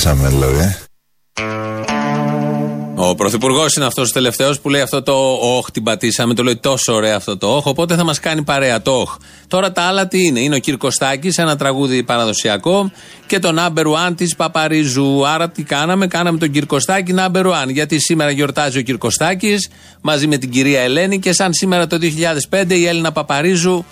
Οχ, την πατήσαμε δηλαδή. ε. Ο Πρωθυπουργός είναι αυτός ο τελευταίος που λέει αυτό το Όχ, την πατήσαμε. Το λέει τόσο ωραία αυτό το Όχ. Οπότε θα μας κάνει παρέα το Όχ. Τώρα τα άλλα τι είναι; Είναι ο Κυρκοστάκη, ένα τραγούδι παραδοσιακό και το Number One της Παπαρίζου. Άρα τι κάναμε, κάναμε τον Κυρκοστάκη Number One. Γιατί σήμερα γιορτάζει ο Κυρκοστάκη μαζί με την κυρία Ελένη και σαν σήμερα το 2005 η Έλληνα Παπαρίζου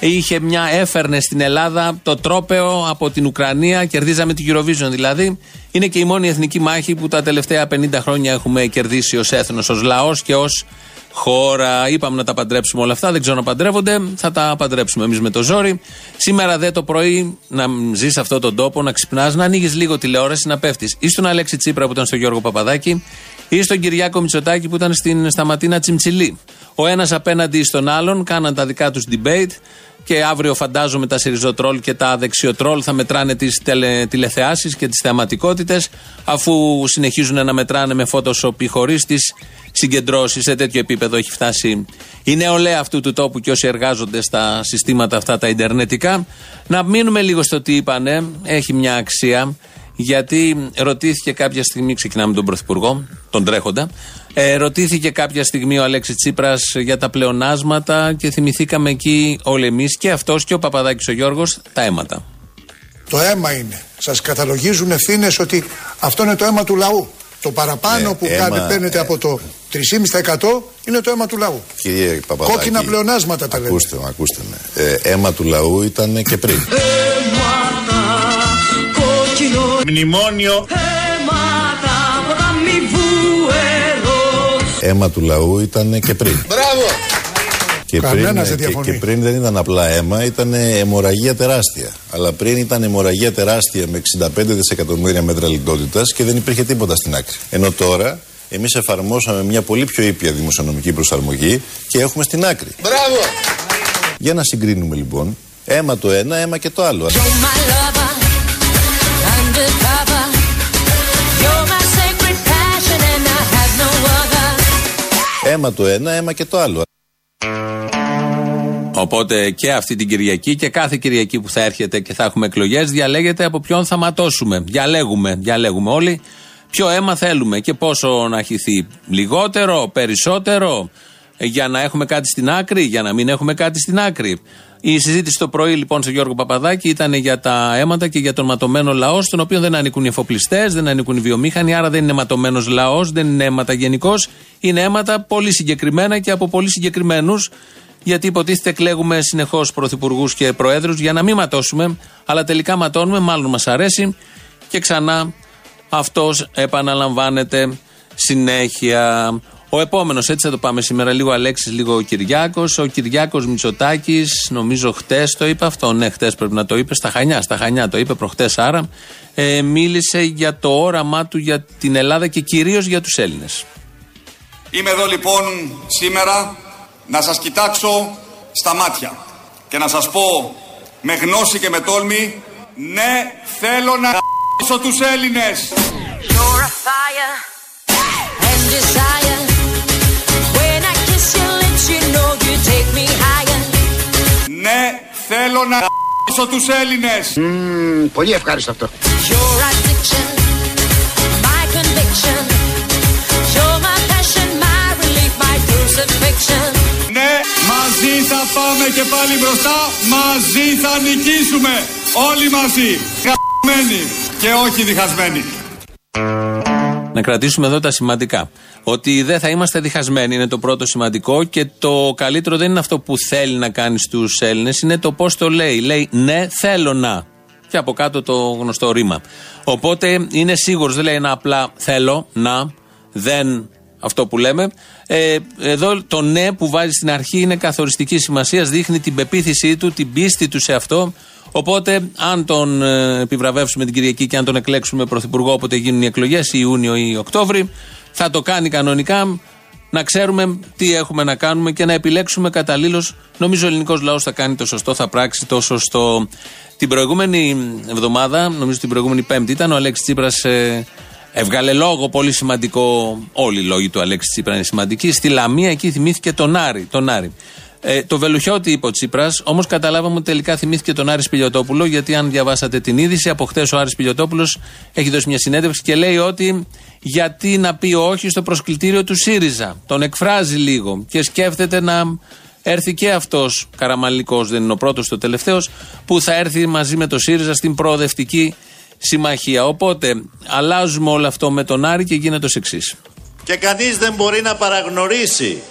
είχε μια, έφερνε στην Ελλάδα το τρόπεο από την Ουκρανία, κερδίζαμε την Eurovision δηλαδή. Είναι και η μόνη εθνική μάχη που τα τελευταία 50 χρόνια έχουμε κερδίσει ως έθνος, ως λαός και ως χώρα. Είπαμε να τα παντρέψουμε όλα αυτά, δεν ξέρω να παντρεύονται, θα τα παντρέψουμε εμείς με το ζόρι. Σήμερα δε το πρωί να ζεις σε αυτόν τον τόπο, να ξυπνάς, να ανοίγεις λίγο τηλεόραση, να πέφτεις. Ή στον Αλέξη Τσίπρα που ήταν στο Γιώργο Παπαδάκη, ή στον Κυριάκο Μητσοτάκη που ήταν στην, στα Ματίνα Τσιμτσιλή. Ο ένας απέναντι στον άλλον, κάναν τα δικά τους debate και αύριο φαντάζομαι τα σιριζοτρόλ και τα δεξιοτρόλ θα μετράνε τις τηλεθεάσεις και τις θεαματικότητες, αφού συνεχίζουν να μετράνε με Photoshop ή χωρίς τις συγκεντρώσεις. Σε τέτοιο επίπεδο έχει φτάσει η νεολαία αυτού του τόπου και όσοι εργάζονται στα συστήματα αυτά τα Ιντερνετικά. Να μείνουμε λίγο στο τι είπανε, έχει μια αξία. Γιατί ρωτήθηκε κάποια στιγμή, ξεκινάμε τον Πρωθυπουργό, τον τρέχοντα, ε, ρωτήθηκε κάποια στιγμή ο Αλέξης Τσίπρας για τα πλεονάσματα και θυμηθήκαμε εκεί όλοι εμείς και αυτός και ο Παπαδάκης ο Γιώργος τα αίματα. Το αίμα είναι. Σας καταλογίζουν ευθύνες ότι αυτό είναι το αίμα του λαού. Το παραπάνω Ε, που αίμα, κάνετε, παίρνετε ε, από το 3,5% είναι το αίμα του λαού. Κύριε Παπαδάκη. Κόκκινα πλεονάσματα τα λέμε. Ακούστε με, ακούστε με. Ε, αίμα του λαού ήταν και πριν. Μνημόνιο αίμα του λαού ήταν και πριν. Μπράβο! Και πριν, Κανένας δεν και, διαφωνεί. και πριν δεν ήταν απλά αίμα, ήταν αιμορραγία τεράστια. Αλλά πριν ήταν αιμορραγία τεράστια με 65 δισεκατομμύρια μέτρα λιτότητας και δεν υπήρχε τίποτα στην άκρη. Ενώ τώρα εμείς εφαρμόσαμε μια πολύ πιο ήπια δημοσιονομική προσαρμογή και έχουμε στην άκρη. Μπράβο! Για να συγκρίνουμε λοιπόν. Αίμα το ένα, αίμα και το άλλο. Αίμα το ένα, αίμα και το άλλο. Οπότε και αυτή την Κυριακή και κάθε Κυριακή που θα έρχεται και θα έχουμε εκλογές, διαλέγεται από ποιον θα ματώσουμε. Διαλέγουμε, διαλέγουμε όλοι ποιο αίμα θέλουμε και πόσο να χυθεί. Λιγότερο, περισσότερο, ε, για να έχουμε κάτι στην άκρη, για να μην έχουμε κάτι στην άκρη. Η συζήτηση το πρωί λοιπόν σε Γιώργο Παπαδάκη ήταν για τα αίματα και για τον ματωμένο λαός, στον οποίο δεν ανήκουν οι εφοπλιστές, δεν ανήκουν οι βιομήχανοι, άρα δεν είναι ματωμένος λαός, δεν είναι αίματα γενικώς. Είναι αίματα πολύ συγκεκριμένα και από πολύ συγκεκριμένους, γιατί υποτίθεται κλέγουμε συνεχώς πρωθυπουργούς και προέδρους για να μην ματώσουμε, αλλά τελικά ματώνουμε, μάλλον μας αρέσει και ξανά αυτός επαναλαμβάνεται συνέχεια. Ο επόμενος, έτσι θα το πάμε σήμερα, λίγο Αλέξης, λίγο ο Κυριάκος. Ο Κυριάκος Μητσοτάκης, νομίζω χτες το είπε αυτό. Ναι, χτες πρέπει να το είπε. Στα Χανιά, στα Χανιά το είπε προχτές άρα. Ε, μίλησε για το όραμά του για την Ελλάδα και κυρίως για τους Έλληνες. Είμαι εδώ λοιπόν σήμερα να σας κοιτάξω στα μάτια και να σας πω με γνώση και με τόλμη ναι θέλω να γ***σω τους Έλληνες. You're a fire θέλω να γ***σω τους Έλληνες. Πολύ ευχάριστο αυτό. Your addiction, my conviction. You're my passion, my relief, my crucifixion. Ναι μαζί θα πάμε και πάλι μπροστά, μαζί θα νικήσουμε. Όλοι μαζί, γ***μένοι και όχι διχασμένοι. Να κρατήσουμε εδώ τα σημαντικά. Ότι δεν θα είμαστε διχασμένοι είναι το πρώτο σημαντικό και το καλύτερο δεν είναι αυτό που θέλει να κάνει στους Έλληνες, είναι το πώς το λέει. Λέει ναι, θέλω να. Και από κάτω το γνωστό ρήμα. Οπότε είναι σίγουρος, δεν λέει ένα απλά θέλω να, δεν αυτό που λέμε. Ε, εδώ το ναι που βάζει στην αρχή είναι καθοριστική σημασίας, δείχνει την πεποίθησή του, την πίστη του σε αυτό, Οπότε, αν τον ε, επιβραβεύσουμε την Κυριακή και αν τον εκλέξουμε πρωθυπουργό, όποτε γίνουν οι εκλογές, Ιούνιο ή Οκτώβρη, θα το κάνει κανονικά. Να ξέρουμε τι έχουμε να κάνουμε και να επιλέξουμε καταλήλως. Νομίζω ο ελληνικός λαός θα κάνει το σωστό, θα πράξει το σωστό. Την προηγούμενη εβδομάδα, νομίζω την προηγούμενη Πέμπτη, ήταν ο Αλέξης Τσίπρας. Ε, έβγαλε λόγο πολύ σημαντικό. Όλοι οι λόγοι του Αλέξη Τσίπρα είναι σημαντικοί. Στη Λαμία εκεί θυμήθηκε τον Άρη. Τον Άρη. Ε, το Βελουχιώτη είπε ο Τσίπρας, όμως καταλάβαμε ότι τελικά θυμήθηκε τον Άρης Σπιλιοτόπουλο, γιατί αν διαβάσατε την είδηση, από χτες ο Άρης Σπιλιοτόπουλο έχει δώσει μια συνέντευξη και λέει ότι γιατί να πει όχι στο προσκλητήριο του ΣΥΡΙΖΑ. Τον εκφράζει λίγο και σκέφτεται να έρθει και αυτός, Καραμαλικός δεν είναι ο πρώτος, το τελευταίος, που θα έρθει μαζί με το ΣΥΡΙΖΑ στην προοδευτική συμμαχία. Οπότε αλλάζουμε όλο αυτό με τον Άρη και γίνεται ως εξής. Και κανείς δεν μπορεί να παραγνωρίσει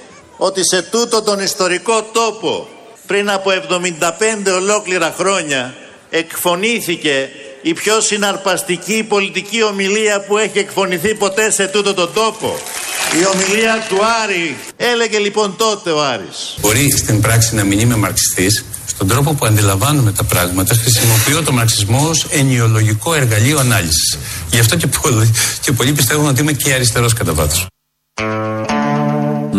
ότι σε τούτο τον ιστορικό τόπο πριν από 75 ολόκληρα χρόνια εκφωνήθηκε η πιο συναρπαστική πολιτική ομιλία που έχει εκφωνηθεί ποτέ σε τούτο τον τόπο. Η ομιλία του Άρη. Έλεγε λοιπόν τότε ο Άρης. Μπορεί στην πράξη να μην είμαι μαρξιστής, στον τρόπο που αντιλαμβάνουμε τα πράγματα χρησιμοποιώ το μαρξισμό ως ενιολογικό εργαλείο ανάλυσης. Γι' αυτό και πολλοί, και πολλοί πιστεύουν ότι είμαι και αριστερός κατά βάθος.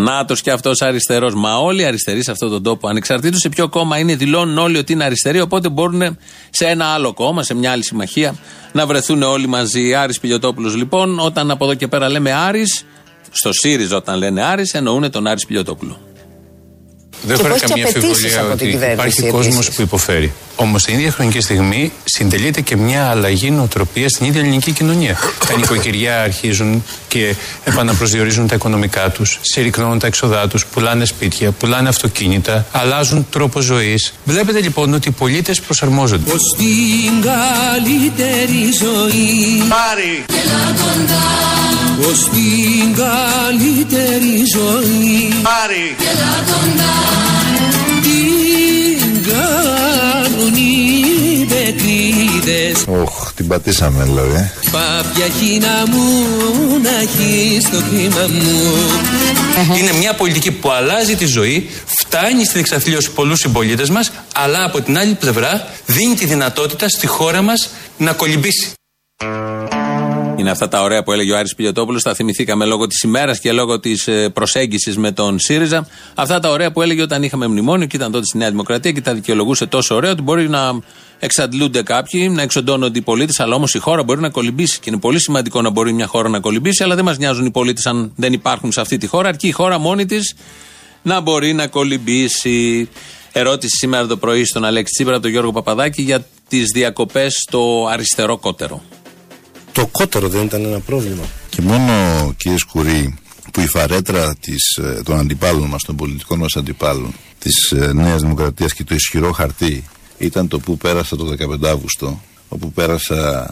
Νάτο και αυτός αριστερός. Μα όλοι οι αριστεροί σε αυτόν τον τόπο, ανεξαρτήτως σε ποιο κόμμα είναι, δηλώνουν όλοι ότι είναι αριστεροί. Οπότε μπορούν σε ένα άλλο κόμμα, σε μια άλλη συμμαχία, να βρεθούν όλοι μαζί. Άρης Πιλιοτόπουλος λοιπόν, όταν από εδώ και πέρα λέμε Άρης, στο ΣΥΡΙΖΑ όταν λένε Άρης, εννοούν τον Άρης Πιλιοτόπουλο. Δεν Και έχω πώς και καμία απαιτήσεις αμφιβολία από την ότι κυβέρνηση υπάρχει επίσης. κόσμος που υποφέρει. Όμως την ίδια χρονική στιγμή συντελείται και μια αλλαγή νοοτροπία στην ίδια ελληνική κοινωνία. τα νοικοκυριά αρχίζουν και επαναπροσδιορίζουν τα οικονομικά τους, συρρυκνώνουν τα έξοδά τους, πουλάνε σπίτια, πουλάνε αυτοκίνητα, αλλάζουν τρόπο ζωής. Βλέπετε λοιπόν ότι οι πολίτες προσαρμόζονται. Πως την καλύτερη ζωή Άρη, Πως την καλύτερη ζωή Άρη, Την κάνουν οι πετρίδες Οχ, την πατήσαμε δηλαδή. ε. Πάπια χίνα μου να έχει στο χρήμα μου Είναι μια πολιτική που αλλάζει τη ζωή, φτάνει στην εξαθλίωση πολλούς συμπολίτες μας, αλλά από την άλλη πλευρά δίνει τη δυνατότητα στη χώρα μας να κολυμπήσει. Είναι αυτά τα ωραία που έλεγε ο Άρης Πιλιοτόπουλος, τα θυμηθήκαμε λόγω της ημέρας και λόγω της προσέγγισης με τον ΣΥΡΙΖΑ. Αυτά τα ωραία που έλεγε όταν είχαμε μνημόνιο και ήταν τότε στη Νέα Δημοκρατία και τα δικαιολογούσε τόσο ωραία ότι μπορεί να εξαντλούνται κάποιοι, να εξοντώνονται οι πολίτες, αλλά όμως η χώρα μπορεί να κολυμπήσει. Και είναι πολύ σημαντικό να μπορεί μια χώρα να κολυμπήσει, αλλά δεν μας νοιάζουν οι πολίτες αν δεν υπάρχουν σε αυτή τη χώρα, αρκεί η χώρα μόνη της να μπορεί να κολυμπήσει. Ερώτηση σήμερα το πρωί στον Αλέξη Τσίπρα από τον Γιώργο Παπαδάκη για τις διακοπές στο αριστερό κότερο. Το κότερο δεν ήταν ένα πρόβλημα. Και μόνο κύριε Σκουρί που η φαρέτρα της, ε, των αντιπάλων μας, των πολιτικών μας αντιπάλων της ε, Νέας Δημοκρατίας και το ισχυρό χαρτί ήταν το που πέρασα το 15 Αύγουστο όπου πέρασα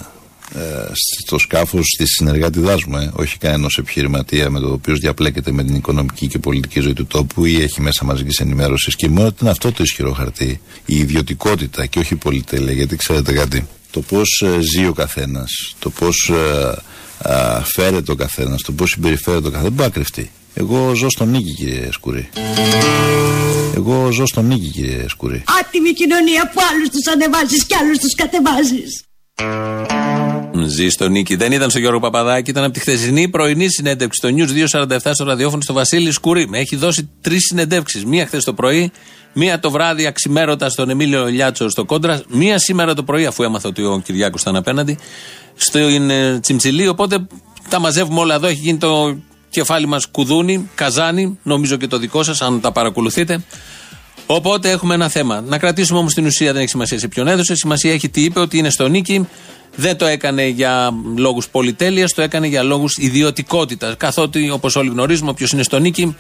ε, στο σκάφος της συνεργάτηδάς μου ε, όχι κανένας επιχειρηματία με το οποίος διαπλέκεται με την οικονομική και πολιτική ζωή του τόπου ή έχει μέσα μαζικής ενημέρωσης και μόνο ήταν αυτό το ισχυρό χαρτί η ιδιωτικότητα και όχι η πολυτέλεια γιατί ξέρετε κάτι το πώς ε, ζει ο καθένας το πώς ε, α, φέρεται ο καθένας το πώς συμπεριφέρεται ο καθένας δεν μπορεί να κρυφτεί εγώ ζω στον νίκη κύριε Σκουρή εγώ ζω στον νίκη κύριε Σκουρή Άτιμη κοινωνία που άλλους τους ανεβάζεις και άλλους τους κατεβάζεις. Ζει στο Νίκη. Δεν ήταν στο Γιώργο Παπαδάκη, ήταν από τη χθεσινή πρωινή συνέντευξη στο News 247 στο ραδιόφωνο στο Βασίλη Σκουρί. Έχει δώσει τρεις συνεντεύξεις. Μία χθες το πρωί, μία το βράδυ αξιμέρωτα στον Εμίλιο Λιάτσο στο Κόντρα, μία σήμερα το πρωί, αφού έμαθα ότι ο Κυριάκος ήταν απέναντι, στο ε, Τσιμψιλί. Οπότε τα μαζεύουμε όλα εδώ. Έχει γίνει το κεφάλι μας κουδούνι, καζάνι, νομίζω και το δικό σας, αν τα παρακολουθείτε. Οπότε έχουμε ένα θέμα. Να κρατήσουμε όμως την ουσία, δεν έχει σημασία σε ποιον έδωσε. Σημασία έχει τι είπε, ότι είναι στο νίκη. Δεν το έκανε για λόγους πολυτέλειας, το έκανε για λόγους ιδιωτικότητας. Καθότι, όπως όλοι γνωρίζουμε, όποιος είναι στο νίκη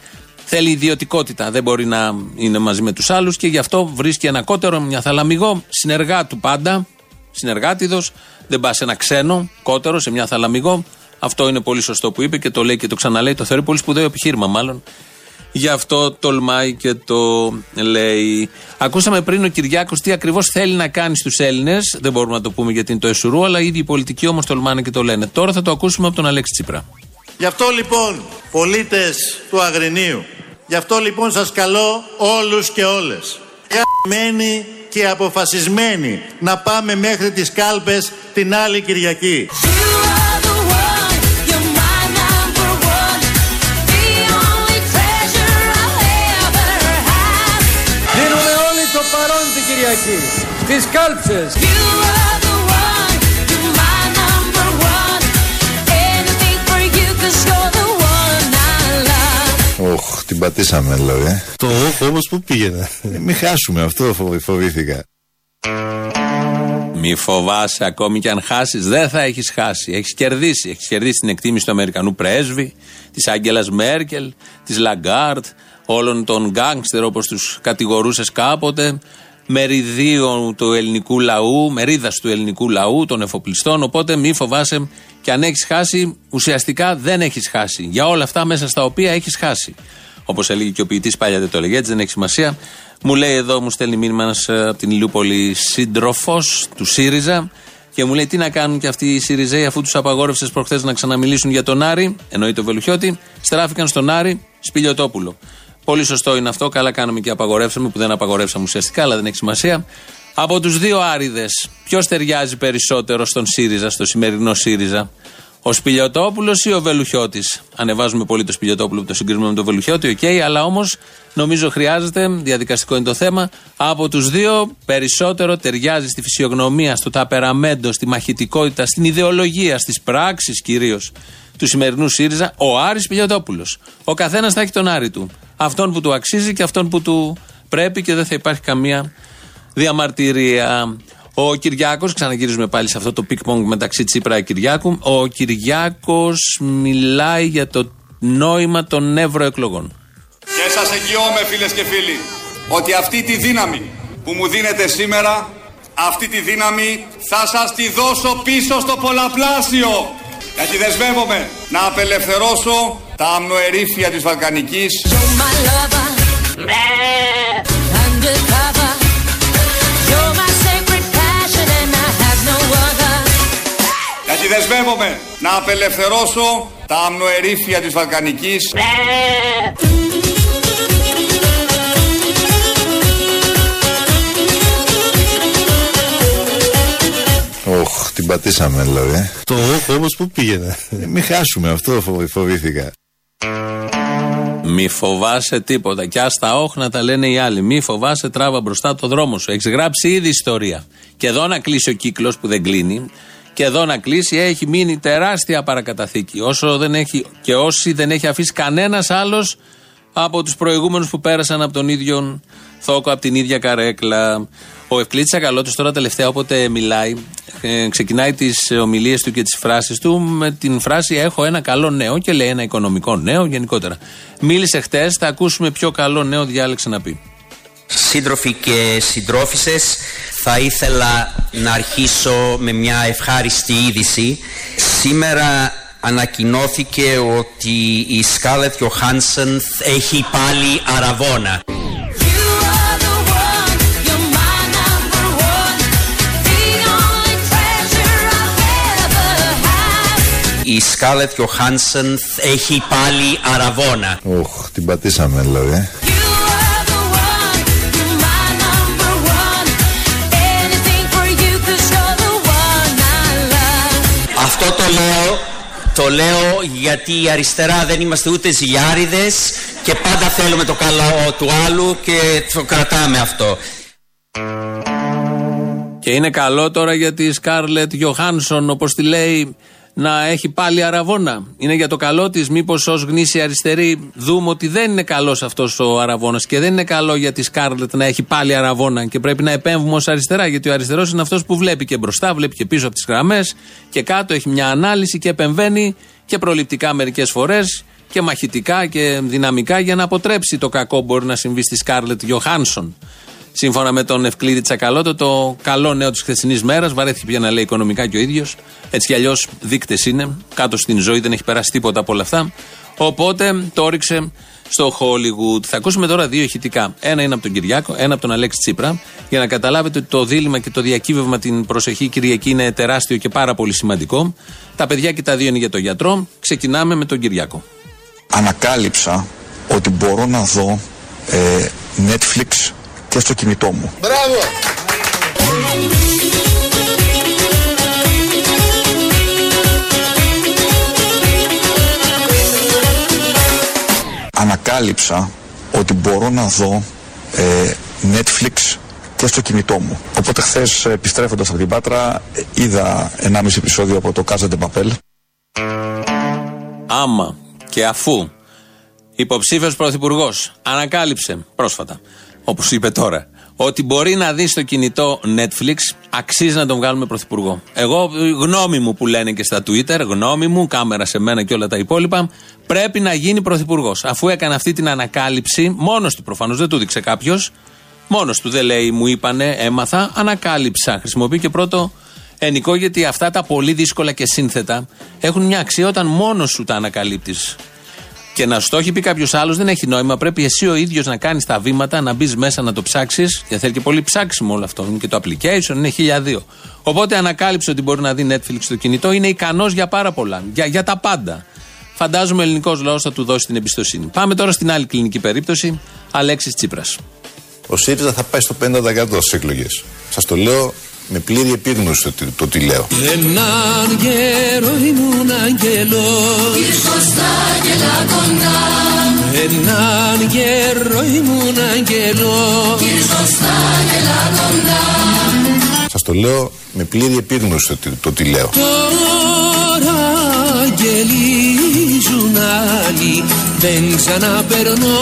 θέλει ιδιωτικότητα. Δεν μπορεί να είναι μαζί με τους άλλους και γι' αυτό βρίσκει ένα κότερο, μια θαλαμιγό, συνεργάτου πάντα, συνεργάτηδος. Δεν πας σε ένα ξένο κότερο, σε μια θαλαμιγό. Αυτό είναι πολύ σωστό που είπε και το λέει και το ξαναλέει. Το θεωρεί πολύ σπουδαίο επιχείρημα, μάλλον. Γι' αυτό τολμάει και το λέει. Ακούσαμε πριν ο Κυριάκος τι ακριβώς θέλει να κάνει στους Έλληνες. Δεν μπορούμε να το πούμε γιατί είναι το εσουρού, αλλά οι ίδιοι οι πολιτικοί όμως τολμάνε και το λένε. Τώρα θα το ακούσουμε από τον Αλέξη Τσίπρα. Γι' αυτό λοιπόν, πολίτες του Αγρινίου, γι' αυτό λοιπόν σας καλώ όλους και όλες. γαμμένοι και αποφασισμένοι να πάμε μέχρι τις κάλπες την άλλη Κυριακή. Δίνουμε όλοι το παρόν την Κυριακή στις κάλψες. Την πατήσαμε δηλαδή. Το όχι όμως που πήγαινε; Ε, Μην χάσουμε αυτό, φοβ- φοβήθηκα. Μη φοβάσαι, ακόμη και αν χάσεις, δεν θα έχεις χάσει. Έχεις κερδίσει. Έχεις κερδίσει την εκτίμηση του Αμερικανού πρέσβη, της Άγγελας Μέρκελ, της Λαγκάρντ, όλων των γκάγκστερ όπως τους κατηγορούσες κάποτε, μερίδων του ελληνικού λαού, μερίδας του ελληνικού λαού, των εφοπλιστών. Οπότε μη φοβάσαι και αν έχεις χάσει, ουσιαστικά δεν έχεις χάσει. Για όλα αυτά μέσα στα οποία έχεις χάσει. Όπως έλεγε και ο ποιητής παλιά δεν το έλεγε έτσι, δεν έχει σημασία. Μου λέει εδώ, μου στέλνει μήνυμα ένας από την Ηλιούπολη σύντροφος του ΣΥΡΙΖΑ και μου λέει τι να κάνουν και αυτοί οι ΣΥΡΙΖΑΙ αφού τους απαγόρευσες προχθές να ξαναμιλήσουν για τον Άρη, εννοεί το Βελουχιώτη, στράφηκαν στον Άρη Σπιλιοτόπουλο. Πολύ σωστό είναι αυτό. Καλά κάναμε και απαγορεύσαμε, που δεν απαγορεύσαμε ουσιαστικά, αλλά δεν έχει σημασία. Από τους δύο Άριδες, ποιος ταιριάζει περισσότερο στον ΣΥΡΙΖΑ, στο σημερινό ΣΥΡΙΖΑ, ο Σπηλιωτόπουλο ή ο Βελουχιώτης; Ανεβάζουμε πολύ το Σπηλιωτόπουλο που το συγκρίνουμε με τον Βελουχιώτη, οκ, αλλά όμως νομίζω χρειάζεται, διαδικαστικό είναι το θέμα, από τους δύο περισσότερο ταιριάζει στη φυσιογνωμία, στο ταπεραμέντο, στη μαχητικότητα, στην ιδεολογία, στις πράξεις κυρίως του σημερινού ΣΥΡΙΖΑ, ο Άρης Σπηλιωτόπουλο. Ο καθένας θα έχει τον Άρη του. Αυτόν που του αξίζει και αυτόν που του πρέπει και δεν θα υπάρχει καμία διαμαρτυρία. Ο Κυριάκος, ξαναγυρίζουμε πάλι σε αυτό το πινγκ-πονγκ μεταξύ Τσίπρα και Κυριάκου. Ο Κυριάκος μιλάει για το νόημα των ευρωεκλογών. Και σας εγγυώμαι φίλες και φίλοι ότι αυτή τη δύναμη που μου δίνετε σήμερα, αυτή τη δύναμη θα σας τη δώσω πίσω στο πολλαπλάσιο. Γιατί δεσμεύομαι να απελευθερώσω τα αμνοερίφια της Βαλκανικής δεσμεύομαι να απελευθερώσω τα αμνοερήφια της Βαλκανικής Οχ, την πατήσαμε δηλαδή. Το όχο όμως που πήγαινε; Ε, Μην χάσουμε αυτό, φοβ- φοβήθηκα. Μη φοβάσαι τίποτα. Και ας τα όχ να τα λένε οι άλλοι. Μη φοβάσαι, τράβα μπροστά το δρόμο σου. Έχεις γράψει ήδη ιστορία. Και εδώ να κλείσει ο κύκλος που δεν κλείνει. Και εδώ να κλείσει έχει μείνει τεράστια παρακαταθήκη. Όσο δεν έχει, και όσοι δεν έχει αφήσει κανένας άλλος από τους προηγούμενους που πέρασαν από τον ίδιο θόκο, από την ίδια καρέκλα. Ο Ευκλήτης Ακαλώτο τώρα τελευταία όποτε μιλάει, ε, ξεκινάει τις ομιλίες του και τις φράσεις του με την φράση Έχω ένα καλό νέο και λέει ένα οικονομικό νέο γενικότερα. Μίλησε χτες, θα ακούσουμε πιο καλό νέο διάλεξε να πει. Σύντροφοι και συντρόφισσες, θα ήθελα να αρχίσω με μια ευχάριστη είδηση. Σήμερα ανακοινώθηκε ότι η Σκάλετ Johansson έχει πάλι αραβόνα. Η Σκάλετ Johansson έχει πάλι αραβόνα. Οχ, την πατήσαμε δηλαδή. Λέω, το λέω γιατί η αριστερά δεν είμαστε ούτε ζηλιάριδες και πάντα θέλουμε το καλό του άλλου και το κρατάμε αυτό. Και είναι καλό τώρα για τη Σκάρλετ Γιωχάνσον, όπως τη λέει, να έχει πάλι αραβόνα. Είναι για το καλό της, μήπως ως γνήσια αριστερή δούμε ότι δεν είναι καλός αυτός ο αραβόνα και δεν είναι καλό για τη Σκάρλετ να έχει πάλι αραβόνα και πρέπει να επέμβουμε ως αριστερά. Γιατί ο αριστερός είναι αυτός που βλέπει και μπροστά, βλέπει και πίσω από τις γραμμές και κάτω έχει μια ανάλυση και επεμβαίνει και προληπτικά μερικές φορές και μαχητικά και δυναμικά για να αποτρέψει το κακό που μπορεί να συμβεί στη Σκάρλετ Γιωχάνσον. Σύμφωνα με τον Ευκλήδη Τσακαλώτο, το καλό νέο της χθεσινής μέρας, βαρέθηκε πια να λέει οικονομικά και ο ίδιος. Έτσι κι αλλιώς δείκτες είναι. Κάτω στην ζωή δεν έχει περάσει τίποτα από όλα αυτά. Οπότε το όριξε στο Hollywood. Θα ακούσουμε τώρα δύο ηχητικά. Ένα είναι από τον Κυριάκο, ένα από τον Αλέξη Τσίπρα. Για να καταλάβετε ότι το δίλημα και το διακύβευμα την προσεχή Κυριακή είναι τεράστιο και πάρα πολύ σημαντικό. Τα παιδιά και τα δύο είναι για τον γιατρό. Ξεκινάμε με τον Κυριάκο. ανακάλυψα ότι μπορώ να δω ε, Netflix και και στο κινητό μου. Μπράβο! Ανακάλυψα ότι μπορώ να δω ε, Netflix και στο κινητό μου. Οπότε χθες επιστρέφοντας από την Πάτρα ε, είδα 1,5 επεισόδιο από το Casa de Papel. Άμα και αφού υποψήφιος πρωθυπουργός ανακάλυψε πρόσφατα, όπως είπε τώρα, ότι μπορεί να δεις στο κινητό Netflix, αξίζει να τον βγάλουμε πρωθυπουργό. Εγώ, γνώμη μου που λένε και στα Twitter, γνώμη μου, κάμερα σε μένα και όλα τα υπόλοιπα, πρέπει να γίνει πρωθυπουργός. Αφού έκανε αυτή την ανακάλυψη, μόνος του προφανώς, δεν του δείξε κάποιος, μόνος του δεν λέει, μου είπανε, έμαθα, ανακάλυψα. Χρησιμοποιεί και πρώτο ενικό, γιατί αυτά τα πολύ δύσκολα και σύνθετα έχουν μια αξία όταν μόνος σου τα ανακαλύπτεις. Και να σου το έχει πει κάποιος άλλος δεν έχει νόημα. Πρέπει εσύ ο ίδιος να κάνεις τα βήματα, να μπεις μέσα να το ψάξεις. Και θέλει και πολύ ψάξιμο όλο αυτό. Είναι και το application, είναι χιλιαδίο. Οπότε ανακάλυψε ότι μπορεί να δει Netflix στο κινητό. Είναι ικανός για πάρα πολλά. Για, για τα πάντα. Φαντάζομαι ο ελληνικός λαός θα του δώσει την εμπιστοσύνη. Πάμε τώρα στην άλλη κλινική περίπτωση. Αλέξης Τσίπρας. Ο ΣΥΡΙΖΑ θα πάει στο 50% στις εκλογές. Σας το λέω με πλήρη επίγνωση το, τι- το τι λέω. Έναν καιρό ήμουν αγγελός Ήρθω στα γελά κοντά Έναν καιρό ήμουν αγγελός Ήρθω στα γελά κοντά Σας το λέω με πλήρη επίγνωση το, τι- το τι λέω. Τώρα αγγελίζουν άλλοι Δεν ξαναπερνώ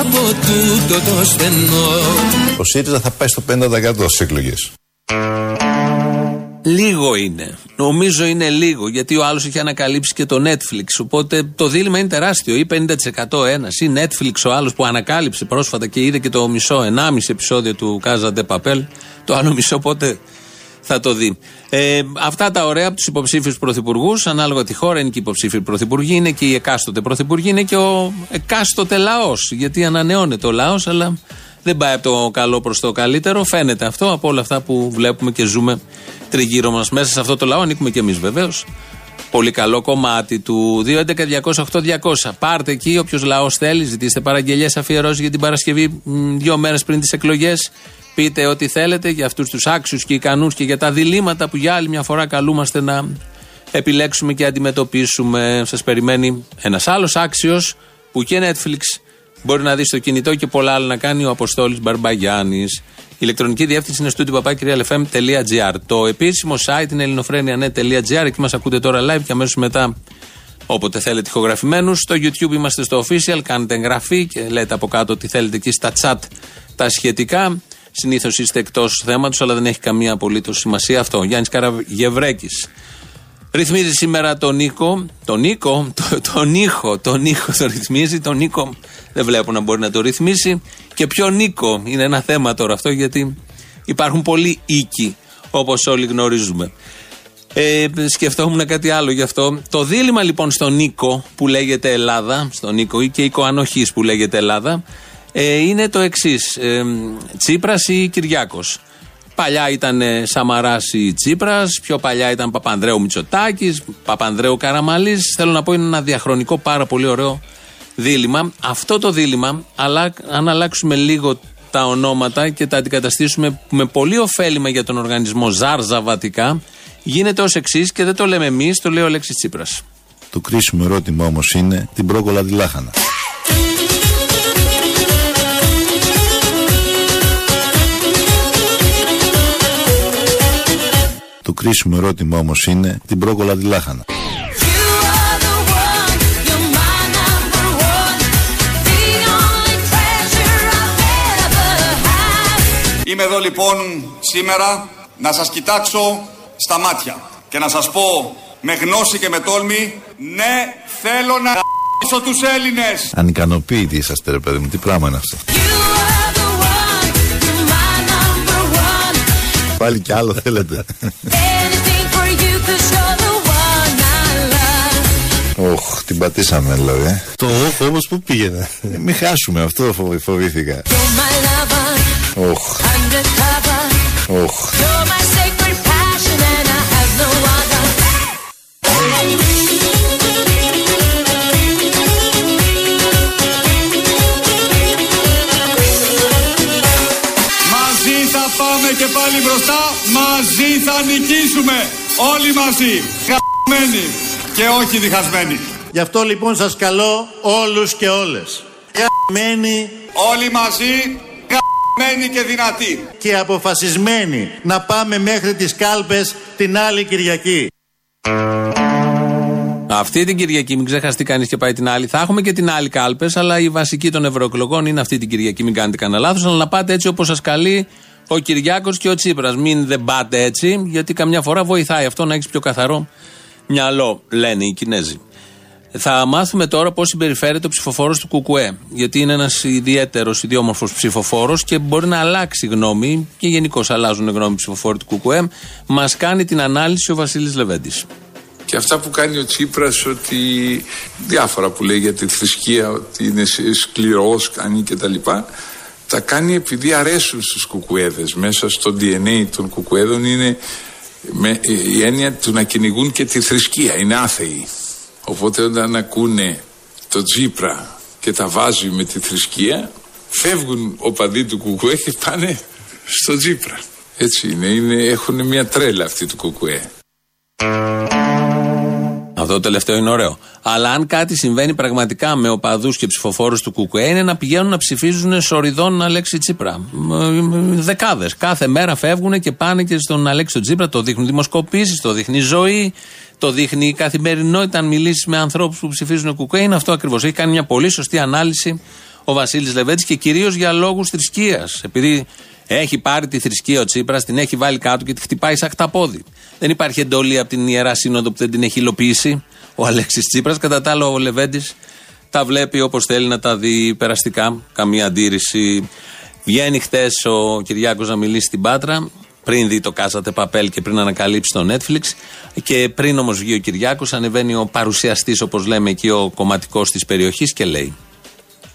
από τούτο το στενό Ο ΣΥΡΙΖΑ θα πάει στο 50% στις εκλογές. Λίγο είναι. Νομίζω είναι λίγο, γιατί ο άλλος έχει ανακαλύψει και το Netflix. Οπότε το δίλημα είναι τεράστιο. Ή 50% ένας, ή Netflix ο άλλος που ανακάλυψε πρόσφατα και είδε και το μισό, 1,5 επεισόδιο του Casa de Papel. Το άλλο μισό πότε θα το δει. Ε, αυτά τα ωραία από τους υποψήφιους πρωθυπουργούς, ανάλογα τη χώρα, είναι και οι υποψήφιοι πρωθυπουργοί, είναι και οι εκάστοτε πρωθυπουργοί, είναι και ο εκάστοτε λαός. Γιατί ανανεώνεται ο λαός, αλλά δεν πάει από το καλό προς το καλύτερο. Φαίνεται αυτό από όλα αυτά που βλέπουμε και ζούμε τριγύρω μας. Μέσα σε αυτό το λαό ανήκουμε και εμείς βεβαίως. Πολύ καλό κομμάτι του 2.11.208.200. Πάρτε εκεί, όποιος λαός θέλει, ζητήστε παραγγελίες αφιερώσει για την Παρασκευή, μ, δύο μέρες πριν τις εκλογές. Πείτε ό,τι θέλετε για αυτούς τους άξιους και ικανούς και για τα διλήμματα που για άλλη μια φορά καλούμαστε να επιλέξουμε και αντιμετωπίσουμε. Σας περιμένει ένας άλλος άξιος που και Netflix μπορεί να δεις στο κινητό και πολλά άλλα να κάνει ο Αποστόλης Μπαρμπαγιάννης. Η ηλεκτρονική διεύθυνση είναι στο papakirialfm.gr. Το επίσημο site είναι ελληνοφρένια.net.gr. Εκεί μας ακούτε τώρα live και αμέσως μετά, όποτε θέλετε, ηχογραφημένους. Στο YouTube είμαστε στο official. Κάνετε εγγραφή και λέτε από κάτω τι θέλετε εκεί στα chat τα σχετικά. Συνήθως είστε εκτός θέματος, αλλά δεν έχει καμία απολύτως σημασία αυτό. Γιάννης Καραγευρέκη. Ρυθμίζει σήμερα τον Νίκο. Τον Νίκο, το, τον ήχο, τον ήχο το ρυθμίζει. Τον Νίκο δεν βλέπω να μπορεί να το ρυθμίσει. Και ποιο Νίκο είναι ένα θέμα τώρα αυτό, γιατί υπάρχουν πολλοί οίκοι, όπως όλοι γνωρίζουμε. Ε, σκεφτόμουν κάτι άλλο γι' αυτό. Το δίλημα λοιπόν στον Νίκο που λέγεται Ελλάδα, στον Νίκο ή και Οίκο Ανοχής που λέγεται Ελλάδα, ε, είναι το εξής. Ε, Τσίπρας ή Κυριάκος; Παλιά ήταν Σαμαράς ή Τσίπρας, πιο παλιά ήταν Παπανδρέου Μητσοτάκης, Παπανδρέου Καραμαλής. Θέλω να πω είναι ένα διαχρονικό πάρα πολύ ωραίο δίλημα. Αυτό το δίλημα, αλλά αν αλλάξουμε λίγο τα ονόματα και τα αντικαταστήσουμε με πολύ ωφέλιμα για τον οργανισμό Ζάρζα Βατικά, γίνεται ως εξής και δεν το λέμε εμείς, το λέει ο Αλέξης Τσίπρας. Το κρίσιμο ερώτημα όμως είναι την πρόκολα τη λάχανα. Κρίσιμο ερώτημα όμως είναι την πρόκολα τη λάχανα. Είμαι εδώ λοιπόν σήμερα να σας κοιτάξω στα μάτια και να σας πω με γνώση και με τόλμη ναι θέλω να γ***σω τους Έλληνες. Ανικανοποίητοι είσαστε, ρε παιδί μου, τι πράγμα είναι αυτό; Πάλι κι άλλο θέλετε. Οχ, την πατήσαμε δηλαδή. Το όχ όμως που πήγαινε. Ε, Μην χάσουμε αυτό φοβ- φοβήθηκα. Οχ, οχ. Πάλι μπροστά. Μαζί θα νικήσουμε. Όλοι μαζί. Γαμμένοι και όχι διχασμένοι. Γι' αυτό λοιπόν σας καλώ όλους και όλες. Γαμμένοι Όλοι μαζί. Γαμμένοι και δυνατοί. και αποφασισμένοι να πάμε μέχρι τις κάλπες την άλλη Κυριακή. Αυτή την Κυριακή, μην ξεχαστεί κανείς και πάει την άλλη. Θα έχουμε και την άλλη κάλπες, αλλά η βασική των ευρωεκλογών είναι αυτή την Κυριακή. Μην κάνετε κανένα λάθος, αλλά να πάτε έτσι όπως σας καλεί ο Κυριάκος και ο Τσίπρας. Μην δεν πάτε έτσι, γιατί καμιά φορά βοηθάει αυτό να έχεις πιο καθαρό μυαλό, λένε οι Κινέζοι. Θα μάθουμε τώρα πώς συμπεριφέρεται ο ψηφοφόρος του Κουκουέ. Γιατί είναι ένας ιδιαίτερος, ιδιόμορφος ψηφοφόρος και μπορεί να αλλάξει γνώμη και γενικώ αλλάζουν γνώμη οι ψηφοφόροι του Κουκουέ. Μας κάνει την ανάλυση ο Βασίλης Λεβέντης. Και αυτά που κάνει ο Τσίπρας ότι διάφορα που λέει για τη θρησκεία ότι είναι σκληρός κάνει και τα λοιπά τα κάνει επειδή αρέσουν στους κουκουέδες. Μέσα στο DNA των κουκουέδων είναι με, η έννοια του να κυνηγούν και τη θρησκεία. Είναι άθεοι. Οπότε όταν ακούνε το Τσίπρα και τα βάζει με τη θρησκεία φεύγουν οπαδοί του κουκουέ και πάνε στο Τσίπρα έτσι είναι, είναι έχουν μια τρέλα αυτή του κουκουέ Αυτό το τελευταίο είναι ωραίο. Αλλά αν κάτι συμβαίνει πραγματικά με οπαδούς και ψηφοφόρους του ΚΚΕ είναι να πηγαίνουν να ψηφίζουν σοριδών Αλέξη Τσίπρα. Δεκάδες. Κάθε μέρα φεύγουν και πάνε και στον Αλέξη Τσίπρα. Το δείχνουν δημοσκοπήσεις, το δείχνει η ζωή, το δείχνει η καθημερινότητα. Αν μιλήσεις με ανθρώπους που ψηφίζουν ΚΚΕ, είναι αυτό ακριβώς. Έχει κάνει μια πολύ σωστή ανάλυση ο Βασίλης Λεβέντης και κυρίως για λόγους θρησκείας. Επειδή έχει πάρει τη θρησκεία ο Τσίπρας, την έχει βάλει κάτω και τη χτυπάει σαν χταπόδι. Δεν υπάρχει εντολή από την ιερά σύνοδο που δεν την έχει υλοποιήσει ο Αλέξης Τσίπρας. Κατά τα άλλα, ο Λεβέντης τα βλέπει όπως θέλει να τα δει περαστικά. Καμία αντίρρηση. Βγαίνει χτες ο Κυριάκος να μιλήσει στην Πάτρα, πριν δει το Κάσατε Παπέλ και πριν ανακαλύψει το Netflix. Και πριν όμως βγει ο Κυριάκος, ανεβαίνει ο παρουσιαστής, όπως λέμε εκεί, ο κομματικός της περιοχής και λέει.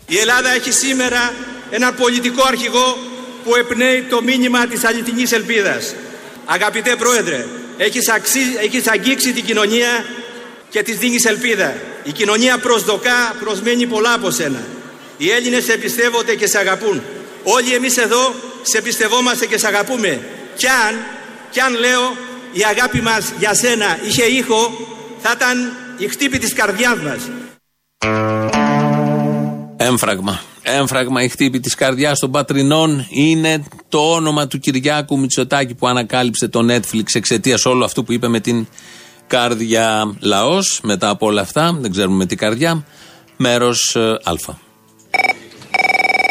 Η Ελλάδα έχει σήμερα έναν πολιτικό αρχηγό που εμπνέει το μήνυμα της αληθινής ελπίδας. Αγαπητέ Πρόεδρε, έχεις, αξί... έχεις αγγίξει την κοινωνία και της δίνεις ελπίδα. Η κοινωνία προσδοκά, προσμένει πολλά από σένα. Οι Έλληνες σε πιστεύονται και σε αγαπούν. Όλοι εμείς εδώ σε πιστευόμαστε και σε αγαπούμε. Κι αν, κι αν λέω η αγάπη μας για σένα είχε ήχο, θα ήταν η χτύπη της καρδιάς μας. Έμφραγμα. Έμφραγμα η χτύπη της καρδιάς των πατρινών είναι το όνομα του Κυριάκου Μητσοτάκη που ανακάλυψε το Netflix εξαιτίας όλου αυτού που είπε με την καρδιά. Λαός, μετά από όλα αυτά, δεν ξέρουμε με τι καρδιά, μέρος Α.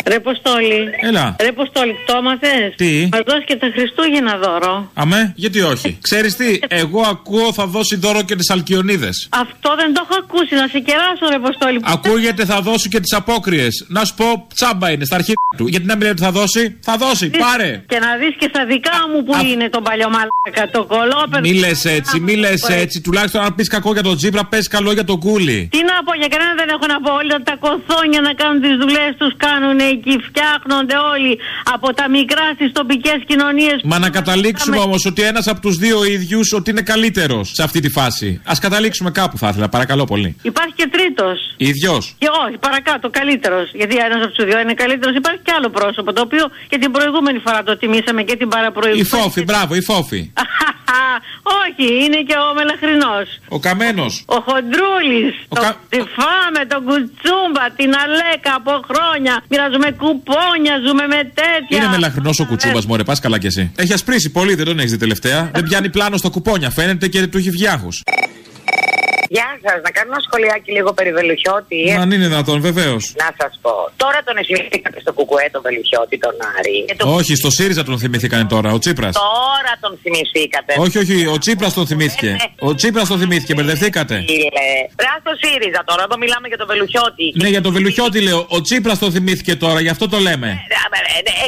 Ρε Ποστόλη. Έλα. Ρε Ποστόλη, το έμαθες; Τι; Μας δώσει και τα Χριστούγεννα δώρο. Αμέ, γιατί όχι; Ξέρεις τι, εγώ ακούω θα δώσει δώρο και τις Αλκιονίδες. Αυτό δεν το έχω ακούσει, να σε κεράσω ρε Ποστόλη. Ακούγεται θα δώσει και τις απόκριες. Να σου πω, τσάμπα είναι στα αρχή του. Γιατί να μην λέει ότι θα δώσει, θα δώσει, πάρε. Και να δεις και στα δικά μου που είναι το παλιό μαλάκα, το κολόπεδο. Μη λες έτσι, μη λες έτσι. Τουλάχιστον αν πεις κακό για τον Τζίπρα, πες καλό για τον Κούλι. Τι να πω, για κανένα δεν έχω να πω. Όλα τα κοθόνια να κάνουν τις δουλειές τους κάνουν εκεί. Φτιάχνονται όλοι από τα μικρά στις τοπικές κοινωνίες. Μα να καταλήξουμε όμως ότι ένας από τους δύο ίδιους ότι είναι καλύτερος σε αυτή τη φάση. Α καταλήξουμε κάπου, θα ήθελα, παρακαλώ πολύ. Υπάρχει και τρίτος. ίδιος. Και όχι, παρακάτω, καλύτερος. Γιατί ένας από τους δύο είναι καλύτερος. Υπάρχει και άλλο πρόσωπο, το οποίο και την προηγούμενη φορά το τιμήσαμε και την Η παραπροηγούμενη. φόφη, μπράβο, η φόφη. όχι, είναι και ο Μελαχρινός. Ο καμένος. Ο Χοντρούλης. Ο Το κα- Τυφάμε, τον Κουτσούμπα, την Αλέκα από χρόνια. Μοιραζούμε κουπόνια, ζούμε με τέτοια. Είναι μελαχρινός ο κουτσούμπας, μωρέ, πας καλά κι εσύ. Έχει ασπρίσει πολύ, δεν τον έχεις δει τελευταία. δεν πιάνει πλάνο στα κουπόνια, φαίνεται και του έχει βγιάχου. Γεια σας, να κάνω ένα σχολιάκι λίγο περί Βελουχιώτη. Ε, Αν είναι δυνατόν, βεβαίως. Να σας πω. Τώρα τον εσυμβηθήκατε στο κουκουέ τον Βελουχιώτη, τον Άρη. Ε, το- Όχι, στο ΣΥΡΙΖΑ τον θυμηθήκανε τώρα, ο Τσίπρας. Τώρα τον θυμηθήκατε. Όχι, όχι, ο Τσίπρας τον θυμήθηκε. Ο Τσίπρας τον θυμήθηκε, μπερδευτήκατε. Φίλε. Πρά στο ΣΥΡΙΖΑ τώρα, εδώ μιλάμε για τον Βελουχιώτη. Ναι, για τον Βελουχιώτη λέω. Ο Τσίπρας τον θυμήθηκε τώρα, γι' αυτό το λέμε.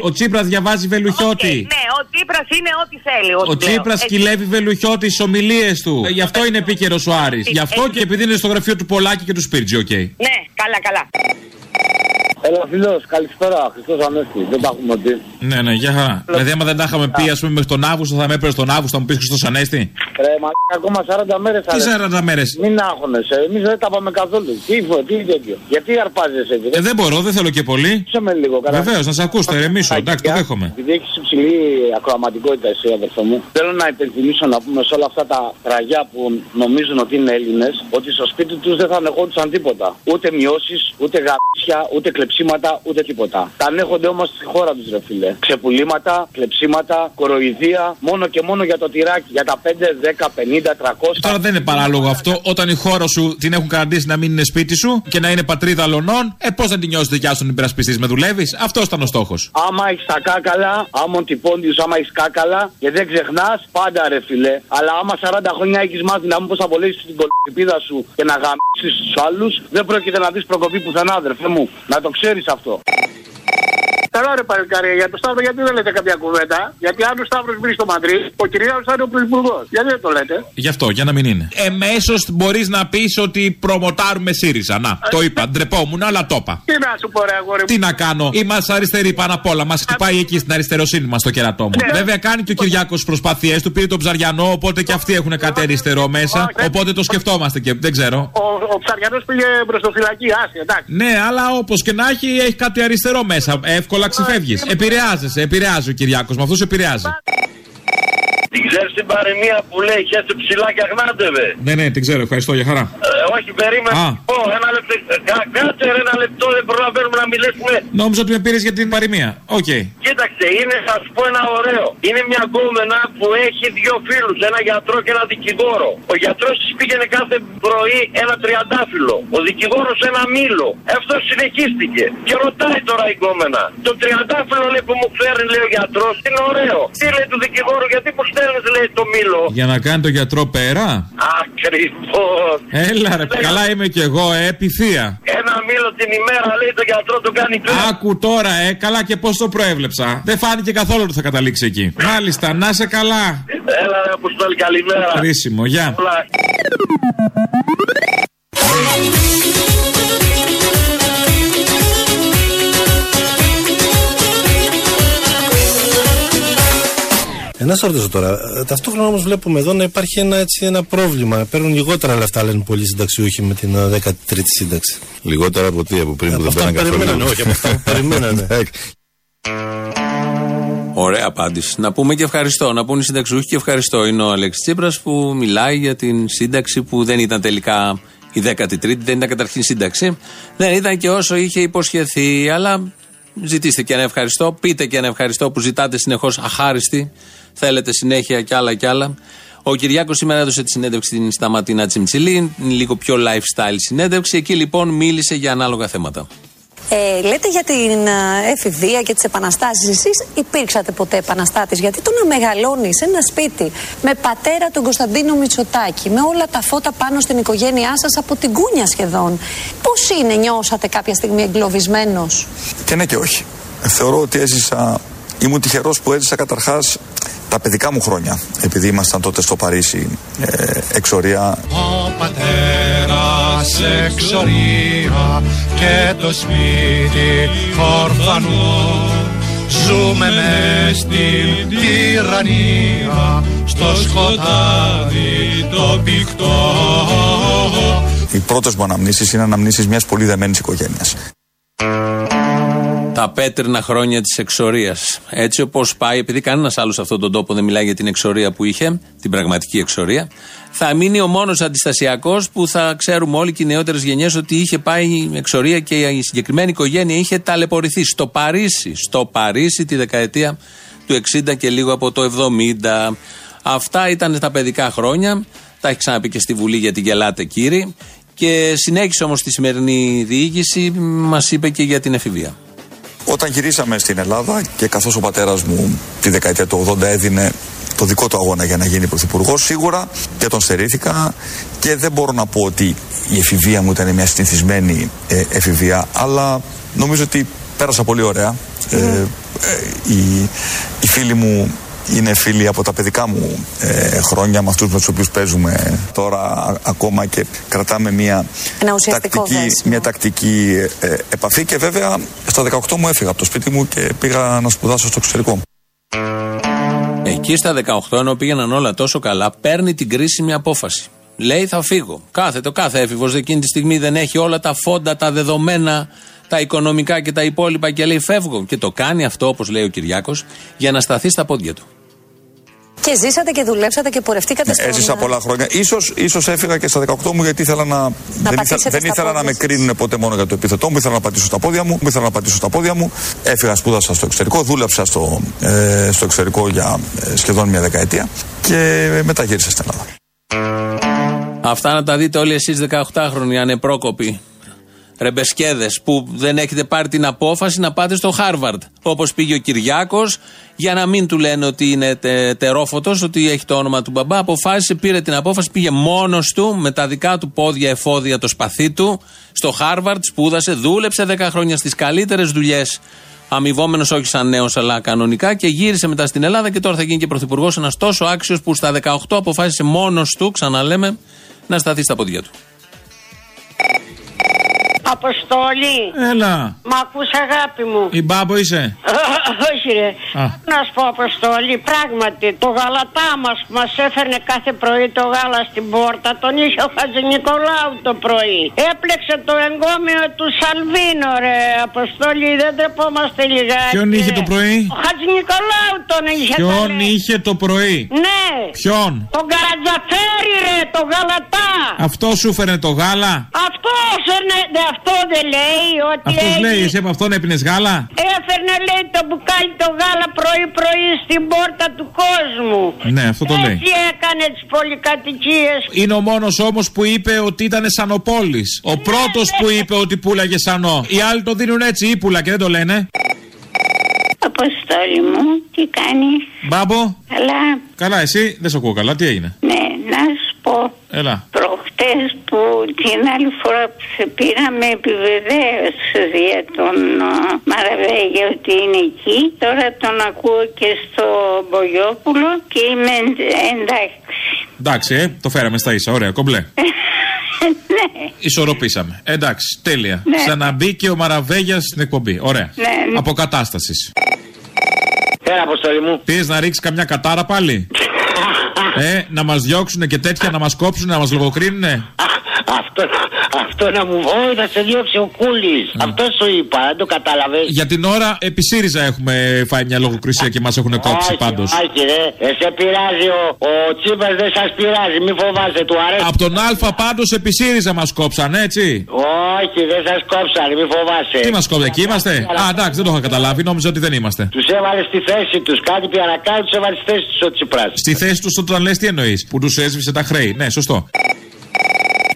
Ο Τσίπρας διαβάζει Βελουχιώτη. Ναι, ο Τσίπρας είναι ό,τι θέλει. Ο ό,τι λέω. Τσίπρας Έτσι. κυλεύει Βελουχιώτη στις ομιλίες του. Ε, Γι' αυτό είναι επίκαιρος ο Άρης. Γι' αυτό Έτσι. και επειδή είναι στο γραφείο του Πολάκη και του Σπίρτζι, οκ. Ναι, καλά, καλά. Έλα, φίλος, καλησπέρα. Χριστός Ανέστη. Δεν τα έχουμε πει. Ναι, ναι, γεια χαρά. Δηλαδή, άμα δεν τα είχαμε πει, α πούμε, μέχρι τον Αύγουστο, θα με έπαιρνες τον Αύγουστο, θα μου πεις Χριστός Ανέστη. Ρε, μα ακόμα 40 μέρες Τι 40 μέρες; Μην αγχώνεσαι. Εμείς δεν τα πάμε καθόλου. Τι, φο- τι τέτοιο. Γιατί αρπάζεσαι, Ε, δεν μπορώ, δεν θέλω και πολύ. Σε με λίγο, καλά. Βεβαίως, να σε ακούσω, θα ηρεμήσω. Εντάξει, το δέχομαι. Επειδή έχεις υψηλή ακροαματικότητα, εσύ, αδερφέ μου, θέλω να υπενθυμίσω να πούμε σε όλα αυτά τα ραγιά που νομίζουν ότι είναι Έλληνες, ότι στο σπίτι τους δεν θα ανεχόντουσαν τίποτα. Ούτε μειώσεις, ούτε γαμίσια, ούτε κλεψίματα, ούτε τίποτα. Τα ανέχονται όμως στη χώρα τους, ρε φίλε. Ξεπουλήματα, κλεψίματα, κοροϊδία, μόνο και μόνο για το τυράκι. Για τα 5, 10, 50, 300. Τώρα δεν είναι παράλογο αυτό. Όταν η χώρα σου την έχουν κρατήσει να μην είναι σπίτι σου και να είναι πατρίδα αλωνών, ε, πώς δεν την νιώσει δικιά σου υπερασπιστή, με δουλεύεις; Αυτό ήταν ο στόχος. Άμα έχεις τα κάκαλα, άμα τυπώντιου, άμα έχεις κάκαλα και δεν ξεχνάς, πάντα ρε φιλέ. Αλλά άμα 40 χρόνια έχεις μάθει να μην πώ απολύσει την κολυπίδα σου και να γαμίσεις τους άλλους, δεν πρόκειται να δεις προκοπή πουθενά, αδερφέ μου. Να το ξέρει αυτό. Καλά, ρε παλικάρια, για το Σταύρο, γιατί δεν λέτε κάποια κουβέντα; Γιατί αν ο Σταύρος μπει στο Μαντρί, ο Κυριάκο θα είναι ο πρωθυπουργό. Γιατί δεν το λέτε; Γι' αυτό, για να μην είναι. Εμέσω μπορείς να πεις ότι προμοτάρουμε ΣΥΡΙΖΑ. Να, το είπα. Ντρεπόμουν, αλλά το είπα. Τι να σου πω, ρε αγόρι μου. Τι να κάνω, είμαστε αριστεροί πάνω απ' όλα. Μας χτυπάει εκεί στην αριστεροσύνη μας το κερατό μου. Βέβαια κάνει και ο Κυριάκος προσπάθειές του, πήρε τον ψαριανό, οπότε και αυτοί έχουν κάτι αριστερό μέσα. Οπότε το σκεφτόμαστε και δεν ξέρω. Ο, ο Ψαριανός πήγε προ το φυλακή, άσε, εντάξει. Ναι, αλλά όπως και να έχει, έχει κάτι αριστερό μέσα. Εύκολα ξεφεύγεις. Επηρεάζεσαι, επηρεάζει ο Κυριάκος. Με αυτούς επηρεάζει. Την ξέρεις την παροιμία που λέει χέσε ψηλά και αγνάντευε. Ναι, ναι, την ξέρω, ευχαριστώ γεια χαρά. Ε, όχι, περίμενε. Α. Πω, ένα λεπτό. ε, κα- Κάτσε ρε, ένα λεπτό, δεν προλαβαίνουμε να μιλήσουμε. Νόμιζα ότι με πήρες για την παροιμία. Οκ. Κοίταξε, είναι, θα σου πω ένα ωραίο. Είναι μια γκόμενα που έχει δύο φίλους, ένα γιατρό και ένα δικηγόρο. Ο γιατρός της πήγαινε κάθε πρωί ένα τριαντάφυλλο. Ο δικηγόρος ένα μήλο. Αυτό συνεχίστηκε. Και ρωτάει τώρα η γκόμενα. Το τριαντάφυλλο λέει που μου φέρνει, λέει ο γιατρός, είναι ωραίο. Τι λέει του δικηγόρου, γιατί μου στέλνεις, λέει το μήλο; Για να κάνει το γιατρό πέρα; Ακριβώς. Έλα ρε, καλά είμαι κι εγώ, ε, επιθεία. Ένα μήλο την ημέρα λέει το γιατρό του κάνει κλαμπ. Άκου τώρα, ε, καλά και πώς το προέβλεψα. Δεν φάνηκε καθόλου ότι θα καταλήξει εκεί. Μάλιστα, να σε καλά. Έλα ρε Αποστόλη καλημέρα. Χρήσιμο, γεια. Όλα. Ένα ρωτήσω τώρα. ε, Ταυτόχρονα όμως βλέπουμε εδώ να υπάρχει ένα, έτσι, ένα πρόβλημα. Παίρνουν λιγότερα λεφτά, λένε πολλοί συνταξιούχοι με την ε, 13η σύνταξη. Λιγότερα από τι, από πριν που δεν αυτά πέραν που καθόλου. περιμένανε, όχι, από αυτά που περιμένανε. Ωραία απάντηση. Να πούμε και ευχαριστώ. Να πούνε οι συνταξιούχοι και ευχαριστώ. Είναι ο Αλέξης Τσίπρας που μιλάει για την σύνταξη που δεν ήταν τελικά η 13η, δεν ήταν καταρχήν σύνταξη. Δεν ήταν και όσο είχε υποσχεθεί, αλλά ζητήστε και ένα ευχαριστώ. Πείτε και ένα ευχαριστώ που ζητάτε συνεχώς αχάριστοι. Θέλετε συνέχεια κι άλλα κι άλλα. Ο Κυριάκος σήμερα έδωσε τη συνέντευξη στην Σταματίνα Τσιμτσιλή, είναι λίγο πιο lifestyle συνέντευξη. Εκεί λοιπόν μίλησε για ανάλογα θέματα. Ε, λέτε για την ε, εφηβεία και τις επαναστάσεις. Εσείς υπήρξατε ποτέ επαναστάτης; Γιατί το να μεγαλώνεις ένα σπίτι με πατέρα τον Κωνσταντίνο Μητσοτάκη, με όλα τα φώτα πάνω στην οικογένειά σας από την κούνια σχεδόν. Πώς είναι, νιώσατε κάποια στιγμή εγκλωβισμένος; Και ναι και όχι. Θεωρώ ότι έζησα, ήμουν τυχερός που έζησα καταρχάς τα παιδικά μου χρόνια. Επειδή ήμασταν τότε στο Παρίσι ε, εξορία. Ο πατέρας εξορία και το σπίτι ορφανό Ζούμε μες στην τυραννία στο σκοτάδι το πηκτό Οι πρώτες μου αναμνήσεις είναι αναμνήσεις μιας πολύ δεμένης οικογένειας. Τα πέτρινα χρόνια της εξορίας. Έτσι όπως πάει, επειδή κανένας άλλος σε αυτόν τον τόπο δεν μιλάει για την εξορία που είχε, την πραγματική εξορία, θα μείνει ο μόνος αντιστασιακός που θα ξέρουμε όλοι και οι νεότερες γενιές ότι είχε πάει η εξορία και η συγκεκριμένη οικογένεια είχε ταλαιπωρηθεί στο Παρίσι. Στο Παρίσι τη δεκαετία του 60 και λίγο από το 70. Αυτά ήταν τα παιδικά χρόνια. Τα έχει ξαναπεί και στη Βουλή γιατί γελάτε κύριοι. Και συνέχισε όμως τη σημερινή διοίκηση, μας είπε και για την εφηβεία. Όταν γυρίσαμε στην Ελλάδα και καθώς ο πατέρας μου τη δεκαετία του 80 έδινε το δικό του αγώνα για να γίνει πρωθυπουργός, σίγουρα και τον στερήθηκα και δεν μπορώ να πω ότι η εφηβεία μου ήταν μια συνηθισμένη ε, εφηβεία, αλλά νομίζω ότι πέρασα πολύ ωραία. Ε, ε, οι, οι φίλοι μου είναι φίλοι από τα παιδικά μου ε, χρόνια με αυτούς με τους οποίους παίζουμε τώρα α- ακόμα και κρατάμε μια Ένα ουσιαστικό τακτική, δέσιμο. μια τακτική ε, ε, επαφή και βέβαια στα 18 μου έφυγα από το σπίτι μου και πήγα να σπουδάσω στο εξωτερικό. Εκεί στα 18, ενώ πήγαιναν όλα τόσο καλά, παίρνει την κρίσιμη απόφαση. Λέει θα φύγω. Κάθε, το κάθε έφηβος εκείνη τη στιγμή δεν έχει όλα τα φόντα, τα δεδομένα, τα οικονομικά και τα υπόλοιπα και λέει φεύγω. Και το κάνει αυτό, όπως λέει ο Κυριάκος, για να σταθεί στα πόδια του. Και ζήσατε και δουλέψατε και πορευτήκατε στον... Έζησα πολλά χρόνια. Ίσως, ίσως έφυγα και στα 18 μου γιατί ήθελα να. δεν ήθελα, πατήσετε δεν στα ήθελα να πόδια με κρίνουν ποτέ μόνο για το επίθετό μου. Ήθελα να πατήσω στα πόδια μου. Ήθελα να πατήσω στα πόδια μου. Έφυγα, σπούδασα στο εξωτερικό. Δούλεψα στο, ε, στο εξωτερικό για ε, σχεδόν μια δεκαετία. Και μετά γύρισα στην Ελλάδα. Αυτά να τα δείτε όλοι εσείς 18χρονοι ανεπρόκοποι. Ρεμπεσκέδες που δεν έχετε πάρει την απόφαση να πάτε στο Χάρβαρντ. Όπως πήγε ο Κυριάκος, για να μην του λένε ότι είναι τε, τερόφωτος, ότι έχει το όνομα του μπαμπά. Αποφάσισε, πήρε την απόφαση, πήγε μόνος του με τα δικά του πόδια εφόδια το σπαθί του στο Χάρβαρντ, σπούδασε, δούλεψε 10 χρόνια στις καλύτερες δουλειές. Αμοιβόμενος όχι σαν νέος, αλλά κανονικά και γύρισε μετά στην Ελλάδα και τώρα θα γίνει και πρωθυπουργός. Ένας τόσο άξιος που στα 18 αποφάσισε μόνος του, ξαναλέμε, να σταθεί στα πόδια του. Αποστόλη. Έλα. Μ' ακούς αγάπη μου. Η μπάμπο είσαι; Όχι ρε. Α. Να σου πω Αποστόλη, πράγματι το γαλατά μας που μας έφερνε κάθε πρωί το γάλα στην πόρτα τον είχε ο Χατζη Νικολάου το πρωί. Έπλεξε το εγκόμιο του Σαλβίνο ρε Αποστόλη, δεν τρεπόμαστε λιγάκι. Ποιον είχε το πρωί; Ο Χατζη Νικολάου τον είχε Ποιον καλέ. είχε το πρωί; Ναι. Ποιον; Τον Καρατζαφέρη ρε, το γαλατά. Αυτό σου φέρνε το γάλα; Αυτό έφερνε, δε, αυτό δεν λέει ότι Αυτός έχει- λέει, εσύ από αυτόν έπινες γάλα; Έφερνε λέει το μπουκάλι το γάλα πρωί πρωί στην πόρτα του κόσμου. Ναι, αυτό το λέει. Έτσι έκανες τις πολυκατοικίες. Είναι ο μόνος όμως που είπε ότι ήταν σανοπόλη. Ναι, Ο πρώτο που είπε ότι πουλάγε σανό. Οι άλλοι το δίνουν έτσι, ύπουλα και δεν το λένε. Αποστόλη μου, τι κάνεις; Μπάμπο. Καλά, Καλά, εσύ δεν σε ακούω καλά, τι έγινε; ναι, να σου πω Έλα. Προχτές που την άλλη φορά που σε πήρα με επιβεβαίωσες για τον α, Μαραβέγια ότι είναι εκεί Τώρα τον ακούω και στο Μπογιόπουλο και είμαι εντάξει Εντάξει, ε, το φέραμε στα ίσα. Ωραία, κομπλέ. Ναι, Ισορροπήσαμε. Εντάξει, τέλεια. Ναι. Ξαναμπήκε ο Μαραβέγιας στην εκπομπή. Ωραία. Ναι, ναι. Αποκατάστασης. Έλα, Αποστόλη μου. Πήρες να ρίξεις καμιά κατάρα πάλι; ε, να μας διώξουν και τέτοια, να μας κόψουν, να μας λογοκρίνουνε. Αυτό, αυτό να μου Όχι, θα σε διώξει ο Κούλης. Αυτό σου είπα, δεν το κατάλαβε. Για την ώρα, επί ΣΥΡΙΖΑ έχουμε φάει μια λογοκρισία και μας έχουν κόψει πάντως. Όχι, ρε. Ε, σε πειράζει ο, ο Τσίπρα, δεν σας πειράζει. Μη φοβάσαι, του αρέσει. Από τον Α πάντως επί ΣΥΡΙΖΑ μας κόψαν, έτσι. Όχι, δεν σας κόψαν, μη φοβάσαι. Τι μας κόψαν, εκεί είμαστε; Α, εντάξει, δεν το είχα καταλάβει, νόμιζα ότι δεν είμαστε. Τους έβαλες στη θέση τους. Κάτι πια να κάνουν, τους έβαλες στη θέση τους ο Τσίπρας. Στη θέση τους όταν λε τι εννοείς, που τους έσβησε τα χρέη. Ναι, σωστό.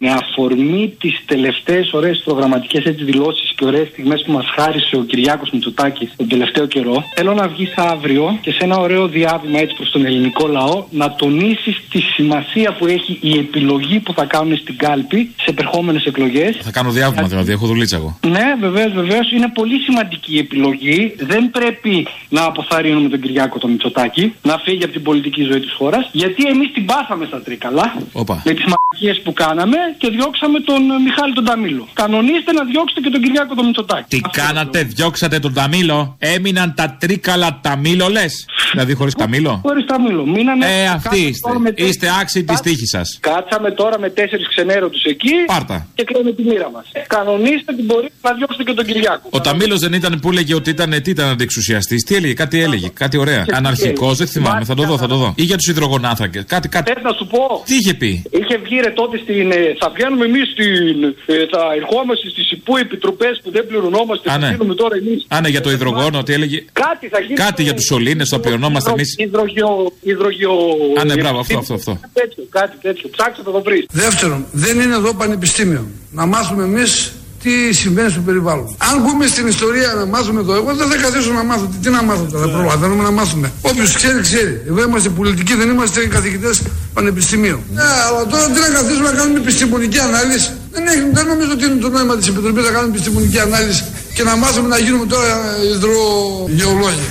Με αφορμή τις τελευταίες ωραίες προγραμματικές δηλώσεις και ωραίες στιγμές που μας χάρισε ο Κυριάκος Μητσοτάκης τον τελευταίο καιρό, θέλω να βγεις αύριο και σε ένα ωραίο διάβημα έτσι προς τον ελληνικό λαό να τονίσεις τη σημασία που έχει η επιλογή που θα κάνουν στην κάλπη σε επερχόμενες εκλογές. Θα κάνω διάβημα δηλαδή, έχω δουλίτσα εγώ. Ναι, βεβαίως, βεβαίως. Είναι πολύ σημαντική η επιλογή. Δεν πρέπει να αποθαρρύνουμε τον Κυριάκο τον Μητσοτάκη να φύγει από την πολιτική ζωή της χώρας. Γιατί εμείς την πάθαμε στα τρίκαλα Όπα. με τις μαγικέ που κάναμε και διώξαμε τον ε, Μιχάλη τον Ταμίλο. Κανονίστε να διώξετε και τον Κυριάκο τον Μητσοτάκη. Τι κάνατε, διώξατε τον Ταμίλο; Έμειναν τα τρίκαλα Ταμίλο, λες; Δηλαδή χωρίς Ταμίλο; Χωρίς Ταμίλο. Μείνανε. Ε, αυτοί κάτσαμε είστε. τώρα με Είστε άξιοι της τύχης σας. Κάτσαμε τώρα με τέσσερις ξενέρωτους εκεί. Πάρτα. Και κλείνουμε τη μοίρα μας. Κανονίστε την πορεία να διώξετε και τον Κυριάκο. Ο Ταμίλος δεν ήταν που έλεγε ότι ήταν, τι ήταν αντιεξουσιαστής. Τι έλεγε, κάτι έλεγε, κάτι ωραία. Αναρχικός, δεν θυμάμαι, θα το δω, θα το δω. Ή για τους υδρογονάθρακε. Κάτι, κάτι. Θες να σου πω. Τι είχε πει; Είχε βγει ρε τότε στην. Ε, θα βγαίνουμε εμείς στην. ε, θα ερχόμαστε στις υπού επιτροπέ που δεν πληρωνόμαστε. Α, θα ναι. γίνουμε τώρα εμείς. Α, ναι, για το υδρογόνο, τι έλεγε; Κάτι θα γίνει. Κάτι για τους σωλήνες, το πληρωνόμαστε εμείς. Υδρογειο. υδρογειο Α, ναι, μπράβο, αυτό, αυτό, αυτό. Κάτι τέτοιο, κάτι τέτοιο. Ψάξτε θα το βρεις. Δεύτερον, δεν είναι εδώ πανεπιστήμιο. Να μάθουμε εμείς τι συμβαίνει στο περιβάλλον. Αν μπούμε στην ιστορία να μάθουμε το εγώ, δεν θα καθίσω να μάθω. Τι να μάθω τώρα, προλαβαίνουμε να μάθουμε. Όποιος ξέρει, ξέρει. Εδώ είμαστε πολιτικοί, δεν είμαστε καθηγητές πανεπιστημίου. Ναι, αλλά τώρα τι να καθίσουμε να κάνουμε επιστημονική ανάλυση. Δεν, έχει, δεν νομίζω ότι είναι το νόημα της Επιτροπής να κάνουμε επιστημονική ανάλυση και να μάθουμε να γίνουμε τώρα υδρογεολόγοι.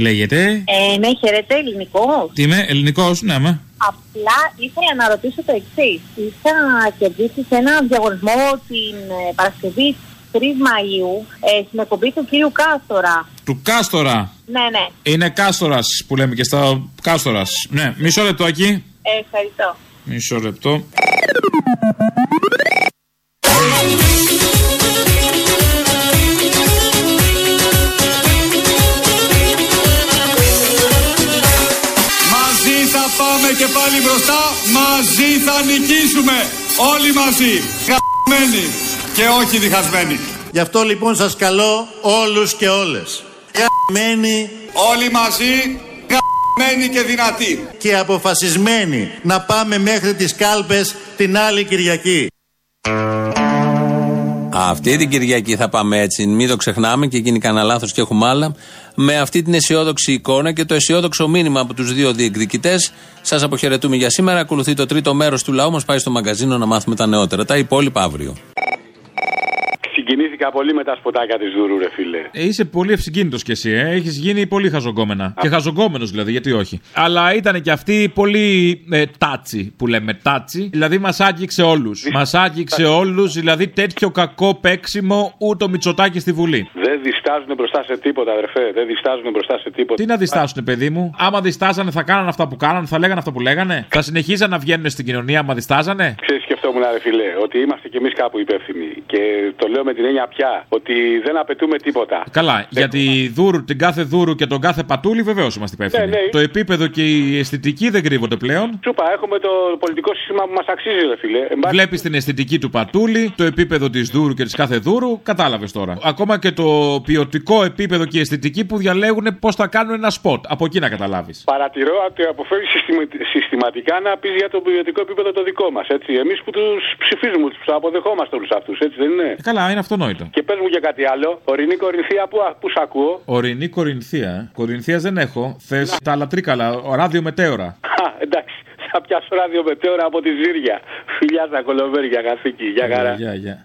Λέγεται; Ε, ναι, χαιρετέ, ελληνικός. Τι είμαι, ελληνικός, ναι, με. Απλά ήθελα να ρωτήσω το εξής. Είχα κερδίσει σε ένα διαγωνισμό την ε, Παρασκευή 3 Μαΐου ε, στην εκπομπή του κύριου Κάστορα. Του Κάστορα. Ναι, ναι. Είναι Κάστορας που λέμε και στα Κάστορας. Ναι, μισό λεπτό εκεί. Ε, ευχαριστώ. Μισό λεπτό. Πάλι μπροστά, μαζί θα νικήσουμε. Όλοι μαζί. Γαμμένοι και όχι διχασμένοι. Γι' αυτό λοιπόν σας καλώ όλους και όλες. Γαμμένοι Όλοι μαζί, γαμμένοι και δυνατοί. και αποφασισμένοι να πάμε μέχρι τις κάλπες την άλλη Κυριακή. Αυτή την Κυριακή θα πάμε έτσι. Μην το ξεχνάμε και γίνει κανένα λάθος και έχουμε άλλα. Με αυτή την αισιόδοξη εικόνα και το αισιόδοξο μήνυμα από τους δύο διεκδικητές, σας αποχαιρετούμε για σήμερα. Ακολουθεί το τρίτο μέρος του λαού μας. Πάει στο μαγκαζίνο να μάθουμε τα νεότερα. Τα υπόλοιπα αύριο. Συγκινήθηκα πολύ με τα σποτάκια της Δούρου, ρε φίλε. Ε, είσαι πολύ ευσυγκίνητος κι εσύ, ε. Έχεις γίνει πολύ χαζογκόμενα. Και χαζογκόμενος δηλαδή, γιατί όχι. Αλλά ήταν και αυτή πολύ ε, τάτσι που λέμε τάτσι. Δηλαδή μας άγγιξε όλους. Μας άγγιξε όλους, δηλαδή τέτοιο κακό παίξιμο ούτε ο Μητσοτάκη στη Βουλή. Δεν διστάζουν μπροστά σε τίποτα, αδερφέ. Δεν διστάζουν μπροστά σε τίποτα. Τι να διστάσουν, παιδί μου; Άμα διστάζανε, θα κάνανε αυτά που κάνανε, θα λέγανε αυτά που λέγανε; Θα συνεχίζαν να βγαίνουν στην κοινωνία, άμα διστάζανε; Ξέρεις, σκεφτόμουν, ρε φίλε, ότι είμαστε κι εμείς κάπου υπεύθυνοι. Και το λέω με την έννοια πια, ότι δεν απαιτούμε τίποτα. Καλά, για τη δούρου, την κάθε δούρου και τον κάθε πατούλη βεβαίως είμαστε υπεύθυνοι. Ναι, ναι. Το επίπεδο και η αισθητική δεν κρύβονται πλέον. Σούπα, έχουμε το πολιτικό σύστημα που μας αξίζει, ρε φίλε. Εν πάση- Βλέπεις την αισθητική του πατούλη, το επίπεδο της δούρου και της κάθε δούρου, κατάλαβες τώρα. Ακόμα και το ποιοτικό επίπεδο και η αισθητική που διαλέγουν πώς θα κάνουν ένα σποτ. Από εκεί να καταλάβεις. Παρατηρώ ότι αποφεύγεις συστημα- συστηματικά να πεις για το ποιοτικό επίπεδο το δικό μας. Εμείς που τους ψηφίζουμε, τους αποδεχόμαστε όλους αυτούς, έτσι δεν είναι; Καλά, είναι αυτονόητο. Και πες μου και κάτι άλλο. Ορεινή Κορινθία, πού, πού σ' ακούω; Ορεινή Κορινθία. ε. Κορινθίας δεν έχω. Θες τα λατρίκαλα, ο ράδιο μετέωρα. Α, εντάξει. Θα πιάσω ράδιο μετέωρα από τη Ζήρια. Φιλιά στα κολομέρια, καθήκη. Για χαρά. Γεια, γεια.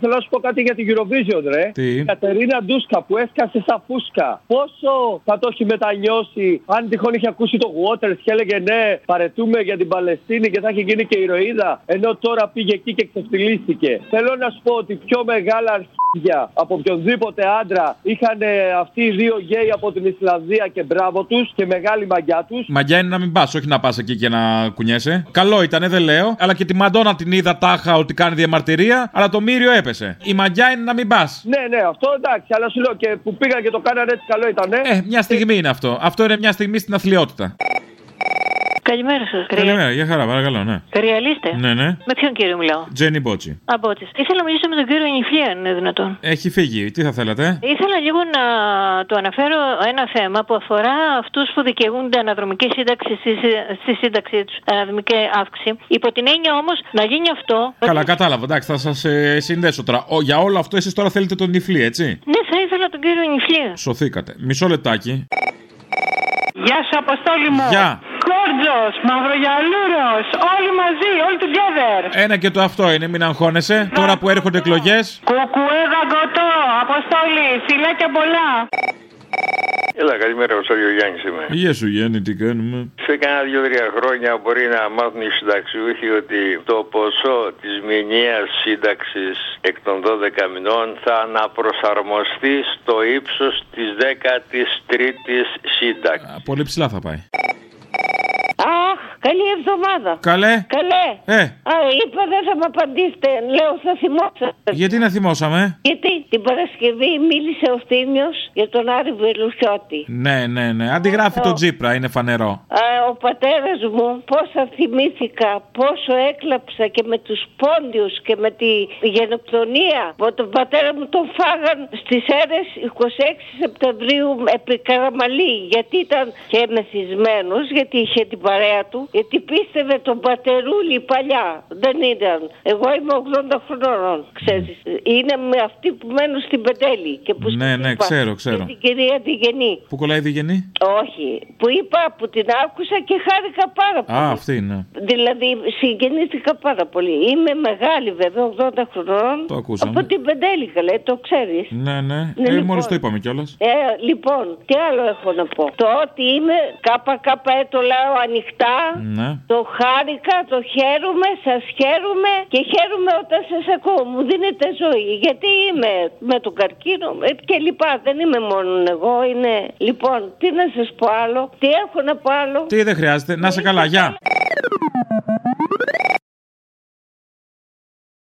Θέλω να σου πω κάτι για την Eurovision, ρε. Τι; Η Κατερίνα Ντούσκα που έσκασε στα φούσκα. Πόσο θα το έχει μετανιώσει αν τυχόν είχε ακούσει το Waters και έλεγε ναι, παρετούμε για την Παλαιστίνη και θα έχει γίνει και ηρωίδα. Ενώ τώρα πήγε εκεί και ξεφτυλίστηκε. Θέλω να σου πω ότι πιο μεγάλα αρχίδια από οποιονδήποτε άντρα είχαν ε, αυτοί οι δύο γκέι από την Ισλανδία και μπράβο τους και μεγάλη μαγιά τους. Μαγιά είναι να μην πας, όχι να πας εκεί και να κουνιέσαι. Καλό ήταν, δεν λέω. Αλλά και τη Μαντόνα την είδα τάχα ότι κάνει διαμαρτυρία, αλλά το μύριο έπεσε. Η μαγιά είναι να μην πας. Ναι, ναι, αυτό εντάξει, αλλά σου λέω και που πήγαν και το κάνανε έτσι καλό ήταν. Ε, μια στιγμή είναι αυτό. Αυτό είναι μια στιγμή στην αθλειότητα. Καλημέρα σας. Καλημέρα, για χαρά, παρακαλώ, ναι. Ρεαλίστε; Ναι, ναι. Με ποιον κύριο μιλάω; Τζένι Μπότσι. Αμπότση. Ήθελα να μιλήσω με τον κύριο Νιφλία, αν είναι δυνατόν. Έχει φύγει, τι θα θέλατε; Ήθελα λίγο να του αναφέρω ένα θέμα που αφορά αυτούς που δικαιούνται αναδρομική σύνταξη στη, στη σύνταξή τους, αναδρομική αύξηση. Υπό την έννοια όμως να γίνει αυτό. Καλά, κατάλαβα, εντάξει, θα σας ε, συνδέσω τώρα. Ο, για όλο αυτό εσείς τώρα θέλετε τον Νιφλή, έτσι; Ναι, θα ήθελα τον κύριο Νιφλία. Σωθήκατε. Μισό λεπτάκι. Γεια σου, Αποστόλη μου. Γεια. Κόρτζο, Μαυρογιαλούρος, όλοι μαζί, all together. Ένα και το αυτό είναι, μην αγχώνεσαι. Τώρα που έρχονται εκλογές. Κουκουέ γαγκωτό, Αποστόλη, φιλάκια πολλά. Έλα, καλημέρα, ο Σόριο Γιάννης είμαι. Γεια σου Γιάννη, τι κάνουμε; Σε κάνα δύο-τρία χρόνια μπορεί να μάθουν οι συνταξιούχοι ότι το ποσό της μηνιαίας σύνταξης εκ των 12 μηνών θα αναπροσαρμοστεί στο ύψος της 13ης σύνταξης. Πολύ ψηλά θα πάει. 啊？Καλή εβδομάδα. Καλέ. Καλέ. Ε. Α, είπα δεν θα με απαντήσετε. Λέω θα θυμόσαστε. Γιατί να θυμώσαμε; Γιατί την Παρασκευή μίλησε ο Θήμιος για τον Άρη Βελουσιώτη. Ναι, ναι, ναι. Αντιγράφει το Τζίπρα, είναι φανερό. Α, ο πατέρας μου πόσα θυμήθηκα, πόσο έκλαψα και με τους πόντιους και με τη γενοκτονία. που Τον πατέρα μου τον φάγαν στις αίρες 26 Σεπτεμβρίου επί Καραμαλή γιατί ήταν και μεθυσμένος, γιατί είχε την παρέα του γιατί πίστευε τον πατερούλη παλιά. Δεν ήταν. Εγώ είμαι 80 χρονών, ξέρεις. Είναι με αυτή που μένω στην Πετέλη. Και που Ναι, σας ναι, είπα. ξέρω, ξέρω. Και την κυρία τη Γενή. Πού κολλάει η γενή; Όχι. Που είπα, που την άκουσα και χάρηκα πάρα πολύ. Α, αυτή είναι. Δηλαδή συγκινήθηκα πάρα πολύ. Είμαι μεγάλη βέβαια, 80 χρονών. Το ακούσαμε. Από την Πεντέλη, καλέ, το ξέρεις. Ναι, ναι. Ναι, ε, λοιπόν. μόλις το είπαμε κιόλας. Ε, λοιπόν, τι άλλο έχω να πω. Το ότι είμαι κάπα κάπα ε, το λέω ανοιχτά. Ναι. Το χάρηκα, το χαίρομαι, σας χαίρομαι και χαίρομαι όταν σας ακούω. Μου δίνετε ζωή. Γιατί είμαι με τον καρκίνο ε, και λοιπά. Δεν είμαι μόνο εγώ. Είναι... Λοιπόν, τι να σας πω άλλο, τι έχω να πω άλλο. Τι δεν χρειάζεται. Να σε καλά, γεια.